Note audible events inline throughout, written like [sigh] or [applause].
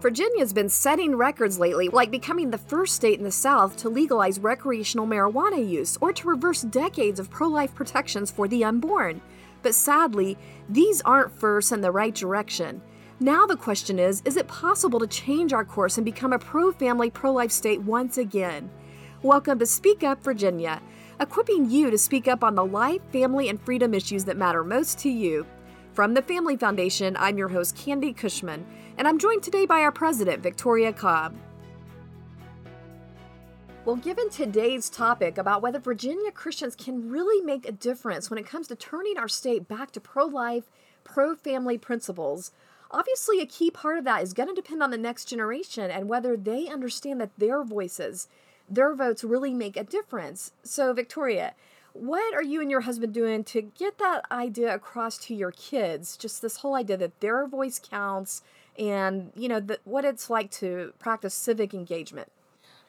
Virginia's been setting records lately, like becoming the first state in the South to legalize recreational marijuana use or to reverse decades of pro life protections for the unborn. But sadly, these aren't firsts in the right direction. Now the question is is it possible to change our course and become a pro family, pro life state once again? Welcome to Speak Up Virginia, equipping you to speak up on the life, family, and freedom issues that matter most to you. From the Family Foundation, I'm your host, Candi Cushman, and I'm joined today by our president, Victoria Cobb. Well, given today's topic about whether Virginia Christians can really make a difference when it comes to turning our state back to pro life, pro family principles, obviously a key part of that is going to depend on the next generation and whether they understand that their voices, their votes really make a difference. So, Victoria, what are you and your husband doing to get that idea across to your kids? Just this whole idea that their voice counts and, you know, that what it's like to practice civic engagement.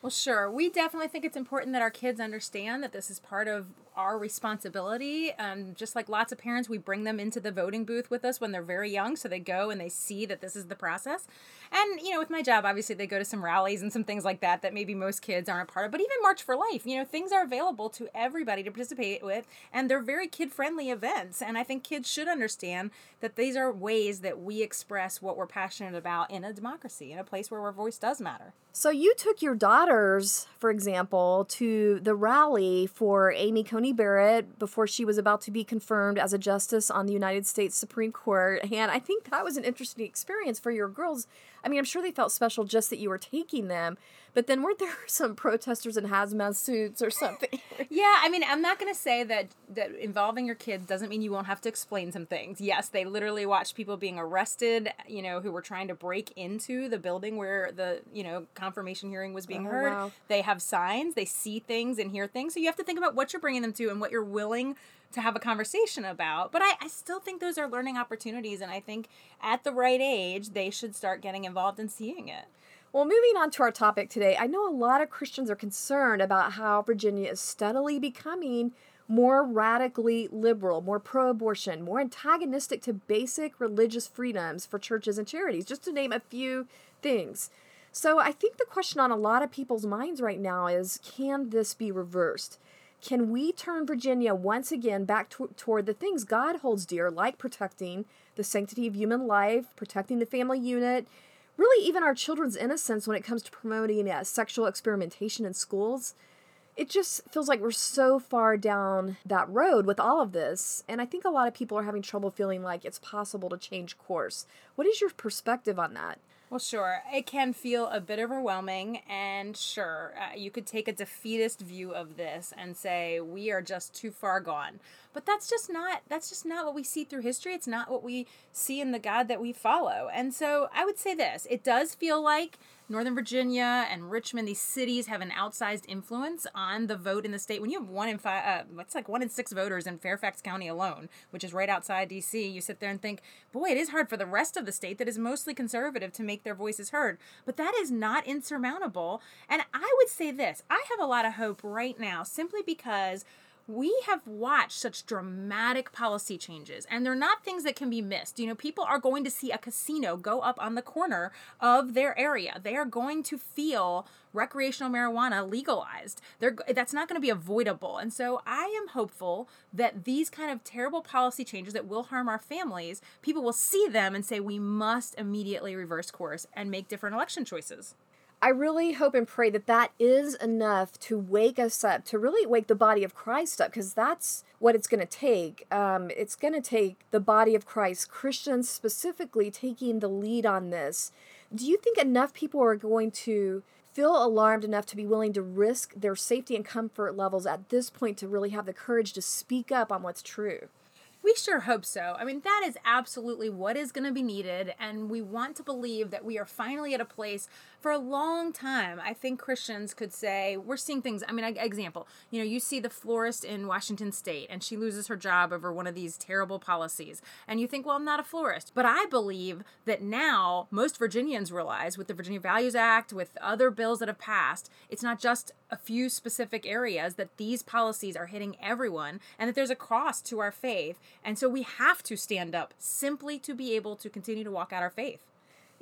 Well, sure. We definitely think it's important that our kids understand that this is part of our responsibility. Um, just like lots of parents, we bring them into the voting booth with us when they're very young, so they go and they see that this is the process. And you know, with my job, obviously they go to some rallies and some things like that that maybe most kids aren't a part of. But even March for Life, you know, things are available to everybody to participate with, and they're very kid-friendly events. And I think kids should understand that these are ways that we express what we're passionate about in a democracy, in a place where our voice does matter. So you took your daughters, for example, to the rally for Amy Coney Barrett before she was about to be confirmed as a justice on the United States Supreme Court. And I think that was an interesting experience for your girls. I mean, I'm sure they felt special just that you were taking them, but then weren't there [laughs] some protesters in hazmat suits or something? [laughs] yeah, I mean, I'm not going to say that that involving your kids doesn't mean you won't have to explain some things. Yes, they literally watched people being arrested, you know, who were trying to break into the building where the, you know, confirmation hearing was being oh, heard. Wow. They have signs, they see things and hear things. So you have to think about what you're bringing them to and what you're willing to have a conversation about. But I, I still think those are learning opportunities. And I think at the right age, they should start getting involved and seeing it. Well, moving on to our topic today, I know a lot of Christians are concerned about how Virginia is steadily becoming more radically liberal, more pro abortion, more antagonistic to basic religious freedoms for churches and charities, just to name a few things. So I think the question on a lot of people's minds right now is can this be reversed? Can we turn Virginia once again back to- toward the things God holds dear, like protecting the sanctity of human life, protecting the family unit, really even our children's innocence when it comes to promoting uh, sexual experimentation in schools? It just feels like we're so far down that road with all of this. And I think a lot of people are having trouble feeling like it's possible to change course. What is your perspective on that? Well, sure. It can feel a bit overwhelming, and sure, uh, you could take a defeatist view of this and say we are just too far gone. But that's just not that's just not what we see through history. It's not what we see in the God that we follow. And so I would say this: it does feel like Northern Virginia and Richmond, these cities have an outsized influence on the vote in the state. When you have one in five, uh, it's like one in six voters in Fairfax County alone, which is right outside D.C., you sit there and think, boy, it is hard for the rest of the state that is mostly conservative to make their voices heard. But that is not insurmountable. And I would say this I have a lot of hope right now simply because we have watched such dramatic policy changes and they're not things that can be missed. You know people are going to see a casino go up on the corner of their area. They are going to feel recreational marijuana legalized. They're that's not going to be avoidable. And so i am hopeful that these kind of terrible policy changes that will harm our families people will see them and say we must immediately reverse course and make different election choices I really hope and pray that that is enough to wake us up, to really wake the body of Christ up, because that's what it's going to take. Um, it's going to take the body of Christ, Christians specifically, taking the lead on this. Do you think enough people are going to feel alarmed enough to be willing to risk their safety and comfort levels at this point to really have the courage to speak up on what's true? We sure hope so. I mean, that is absolutely what is going to be needed. And we want to believe that we are finally at a place for a long time. I think Christians could say, we're seeing things. I mean, example, you know, you see the florist in Washington state and she loses her job over one of these terrible policies. And you think, well, I'm not a florist. But I believe that now most Virginians realize with the Virginia Values Act, with other bills that have passed, it's not just a few specific areas that these policies are hitting everyone and that there's a cost to our faith and so we have to stand up simply to be able to continue to walk out our faith.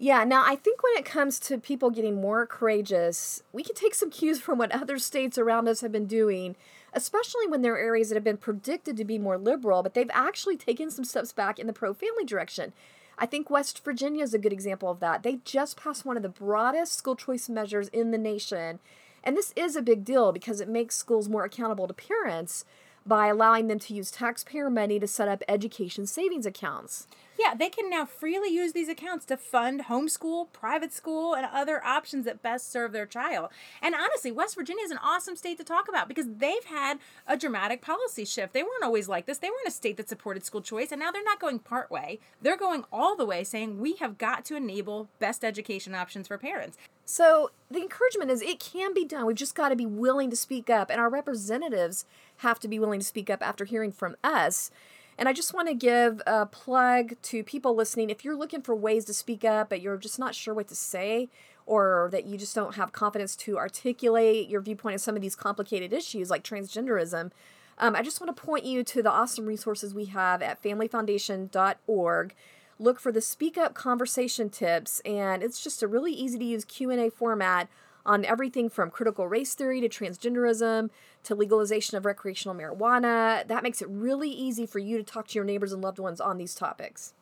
Yeah, now I think when it comes to people getting more courageous, we can take some cues from what other states around us have been doing, especially when there are areas that have been predicted to be more liberal, but they've actually taken some steps back in the pro family direction. I think West Virginia is a good example of that. They just passed one of the broadest school choice measures in the nation. And this is a big deal because it makes schools more accountable to parents by allowing them to use taxpayer money to set up education savings accounts. Yeah, they can now freely use these accounts to fund homeschool, private school, and other options that best serve their child. And honestly, West Virginia is an awesome state to talk about because they've had a dramatic policy shift. They weren't always like this. They weren't a state that supported school choice, and now they're not going part way. They're going all the way, saying we have got to enable best education options for parents. So the encouragement is it can be done. We've just got to be willing to speak up, and our representatives have to be willing to speak up after hearing from us. And I just want to give a plug to people listening. If you're looking for ways to speak up, but you're just not sure what to say, or that you just don't have confidence to articulate your viewpoint on some of these complicated issues like transgenderism, um, I just want to point you to the awesome resources we have at familyfoundation.org. Look for the Speak Up conversation tips, and it's just a really easy to use Q&A format on everything from critical race theory to transgenderism to legalization of recreational marijuana. That makes it really easy for you to talk to your neighbors and loved ones on these topics.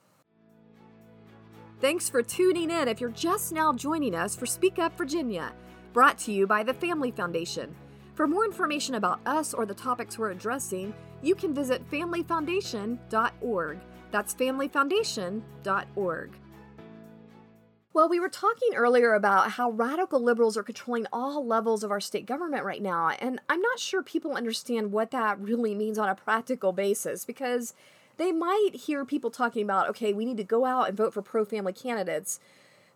Thanks for tuning in if you're just now joining us for Speak Up Virginia, brought to you by the Family Foundation. For more information about us or the topics we're addressing, you can visit familyfoundation.org. That's familyfoundation.org. Well, we were talking earlier about how radical liberals are controlling all levels of our state government right now, and I'm not sure people understand what that really means on a practical basis because they might hear people talking about, okay, we need to go out and vote for pro family candidates,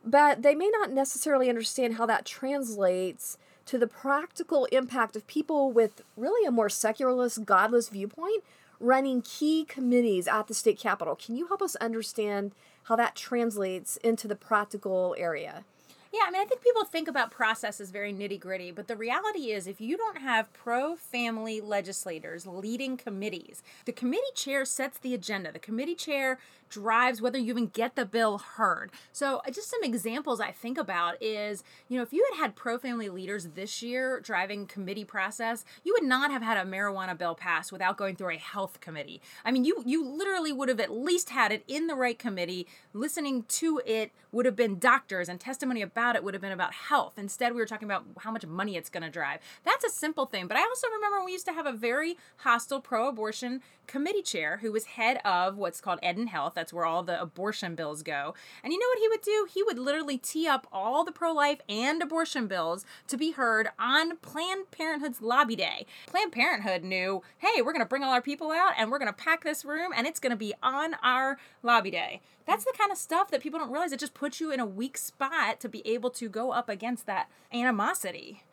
but they may not necessarily understand how that translates to the practical impact of people with really a more secularist, godless viewpoint running key committees at the state capitol. Can you help us understand how that translates into the practical area? Yeah, I mean, I think people think about process as very nitty gritty, but the reality is if you don't have pro family legislators leading committees, the committee chair sets the agenda. The committee chair drives whether you even get the bill heard. So, uh, just some examples I think about is, you know, if you had had pro family leaders this year driving committee process, you would not have had a marijuana bill passed without going through a health committee. I mean, you you literally would have at least had it in the right committee. Listening to it would have been doctors and testimony about it would have been about health. Instead, we were talking about how much money it's going to drive. That's a simple thing, but I also remember we used to have a very hostile pro-abortion committee chair who was head of what's called Ed and Health. That's where all the abortion bills go. And you know what he would do? He would literally tee up all the pro life and abortion bills to be heard on Planned Parenthood's lobby day. Planned Parenthood knew, hey, we're going to bring all our people out and we're going to pack this room and it's going to be on our lobby day. That's the kind of stuff that people don't realize. It just puts you in a weak spot to be able to go up against that animosity.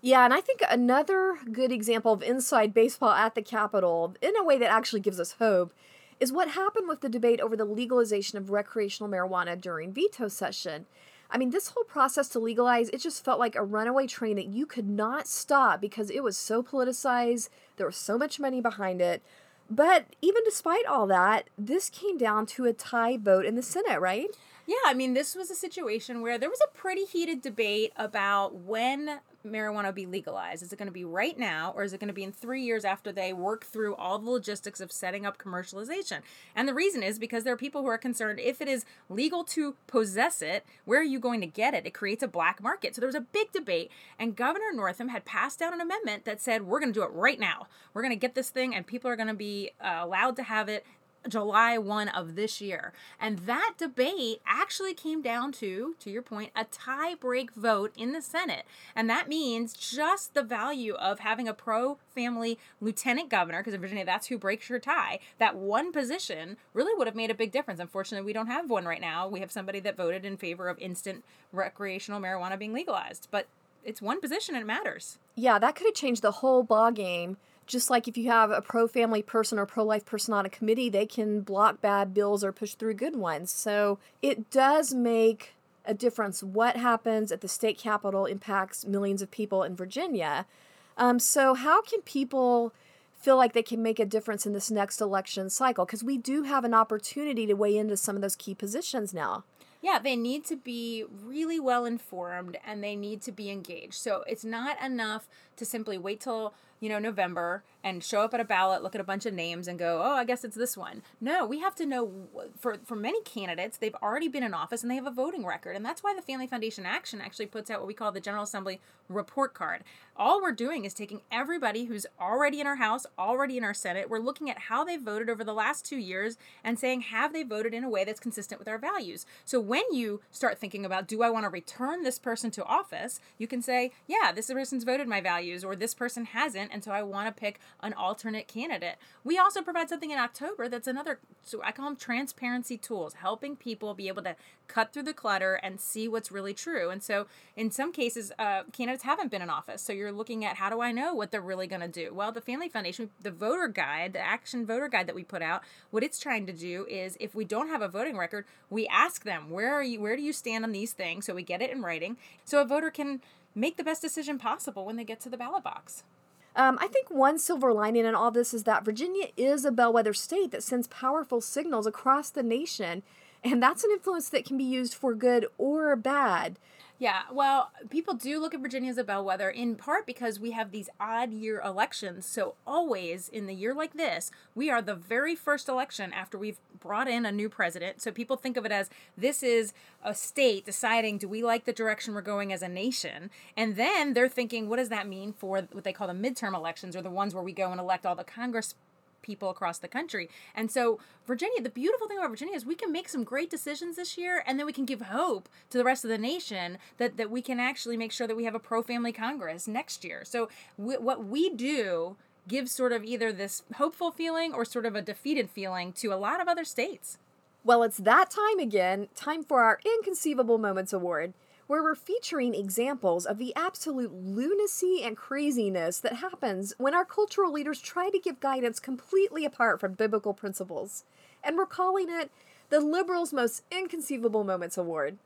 Yeah, and I think another good example of inside baseball at the Capitol, in a way that actually gives us hope, is what happened with the debate over the legalization of recreational marijuana during veto session. I mean, this whole process to legalize, it just felt like a runaway train that you could not stop because it was so politicized. There was so much money behind it. But even despite all that, this came down to a tie vote in the Senate, right? Yeah, I mean, this was a situation where there was a pretty heated debate about when marijuana will be legalized? Is it going to be right now, or is it going to be in three years after they work through all the logistics of setting up commercialization? And the reason is because there are people who are concerned if it is legal to possess it, where are you going to get it? It creates a black market. So there was a big debate, and Governor Northam had passed down an amendment that said, We're going to do it right now. We're going to get this thing, and people are going to be uh, allowed to have it July 1 of this year. And that debate actually came down to, to your point, a tie break vote in the Senate. And that means just the value of having a pro family lieutenant governor, because in Virginia that's who breaks your tie, that one position really would have made a big difference. Unfortunately, we don't have one right now. We have somebody that voted in favor of instant recreational marijuana being legalized. But it's one position and it matters. Yeah, that could have changed the whole ball game just like if you have a pro family person or pro life person on a committee, they can block bad bills or push through good ones. So it does make a difference. What happens at the state capitol impacts millions of people in Virginia. Um, so, how can people feel like they can make a difference in this next election cycle? Because we do have an opportunity to weigh into some of those key positions now. Yeah, they need to be really well informed and they need to be engaged. So it's not enough to simply wait till you know, November and show up at a ballot, look at a bunch of names and go, oh, I guess it's this one. No, we have to know for, for many candidates, they've already been in office and they have a voting record. And that's why the Family Foundation Action actually puts out what we call the General Assembly report card. All we're doing is taking everybody who's already in our House, already in our Senate, we're looking at how they voted over the last two years and saying, have they voted in a way that's consistent with our values? So when you start thinking about, do I want to return this person to office, you can say, yeah, this person's voted my values or this person hasn't and so I want to pick an alternate candidate. We also provide something in October that's another, so I call them transparency tools, helping people be able to cut through the clutter and see what's really true. And so in some cases, uh, candidates haven't been in office. So you're looking at how do I know what they're really going to do? Well, the Family Foundation, the voter guide, the action voter guide that we put out, what it's trying to do is if we don't have a voting record, we ask them, where are you, where do you stand on these things? So we get it in writing. So a voter can make the best decision possible when they get to the ballot box. Um, I think one silver lining in all this is that Virginia is a bellwether state that sends powerful signals across the nation, and that's an influence that can be used for good or bad. Yeah, well, people do look at Virginia as a bellwether in part because we have these odd year elections. So, always in the year like this, we are the very first election after we've brought in a new president. So, people think of it as this is a state deciding do we like the direction we're going as a nation? And then they're thinking, what does that mean for what they call the midterm elections or the ones where we go and elect all the Congress people across the country. And so, Virginia, the beautiful thing about Virginia is we can make some great decisions this year and then we can give hope to the rest of the nation that, that we can actually make sure that we have a pro family Congress next year. So, we, what we do gives sort of either this hopeful feeling or sort of a defeated feeling to a lot of other states. Well, it's that time again, time for our Inconceivable Moments Award where we're featuring examples of the absolute lunacy and craziness that happens when our cultural leaders try to give guidance completely apart from biblical principles. And we're calling it the Liberals' Most Inconceivable Moments Award.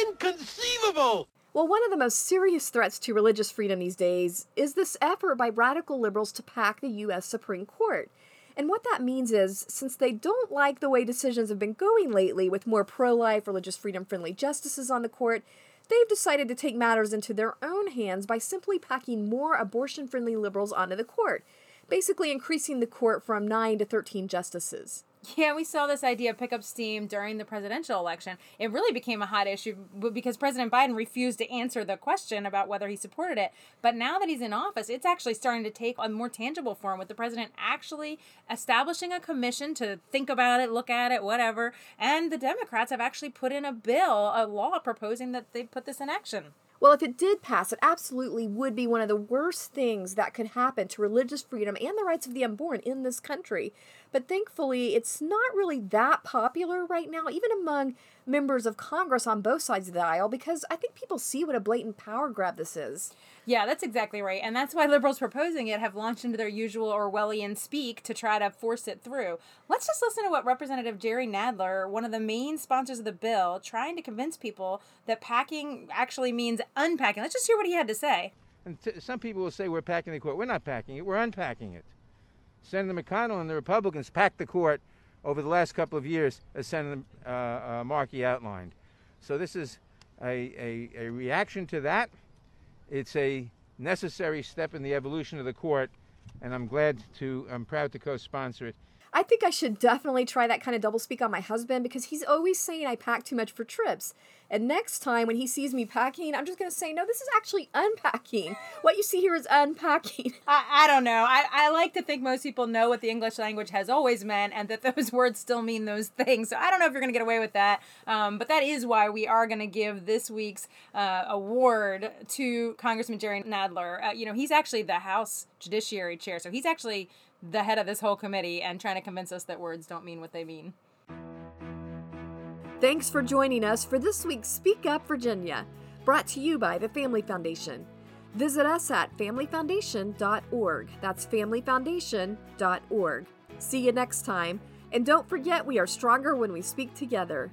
Inconceivable! Well, one of the most serious threats to religious freedom these days is this effort by radical liberals to pack the U.S. Supreme Court. And what that means is, since they don't like the way decisions have been going lately with more pro life, religious freedom friendly justices on the court, they've decided to take matters into their own hands by simply packing more abortion friendly liberals onto the court, basically increasing the court from 9 to 13 justices. Yeah, we saw this idea pick up steam during the presidential election. It really became a hot issue because President Biden refused to answer the question about whether he supported it. But now that he's in office, it's actually starting to take a more tangible form with the president actually establishing a commission to think about it, look at it, whatever. And the Democrats have actually put in a bill, a law proposing that they put this in action. Well, if it did pass, it absolutely would be one of the worst things that could happen to religious freedom and the rights of the unborn in this country. But thankfully, it's not really that popular right now, even among members of Congress on both sides of the aisle, because I think people see what a blatant power grab this is. Yeah, that's exactly right. And that's why liberals proposing it have launched into their usual Orwellian speak to try to force it through. Let's just listen to what Representative Jerry Nadler, one of the main sponsors of the bill, trying to convince people that packing actually means unpacking. Let's just hear what he had to say. And t- some people will say we're packing the court. We're not packing it, we're unpacking it. Senator McConnell and the Republicans packed the court over the last couple of years, as Senator uh, uh, Markey outlined. So this is a, a, a reaction to that. It's a necessary step in the evolution of the court, and I'm glad to, I'm proud to co sponsor it. I think I should definitely try that kind of doublespeak on my husband because he's always saying I pack too much for trips. And next time when he sees me packing, I'm just going to say, no, this is actually unpacking. What you see here is unpacking. [laughs] I, I don't know. I, I like to think most people know what the English language has always meant and that [laughs] those words still mean those things. So I don't know if you're going to get away with that. Um, but that is why we are going to give this week's uh, award to Congressman Jerry Nadler. Uh, you know, he's actually the House Judiciary Chair. So he's actually the head of this whole committee and trying to convince us that words don't mean what they mean. Thanks for joining us for this week's Speak Up Virginia, brought to you by the Family Foundation. Visit us at familyfoundation.org. That's familyfoundation.org. See you next time, and don't forget we are stronger when we speak together.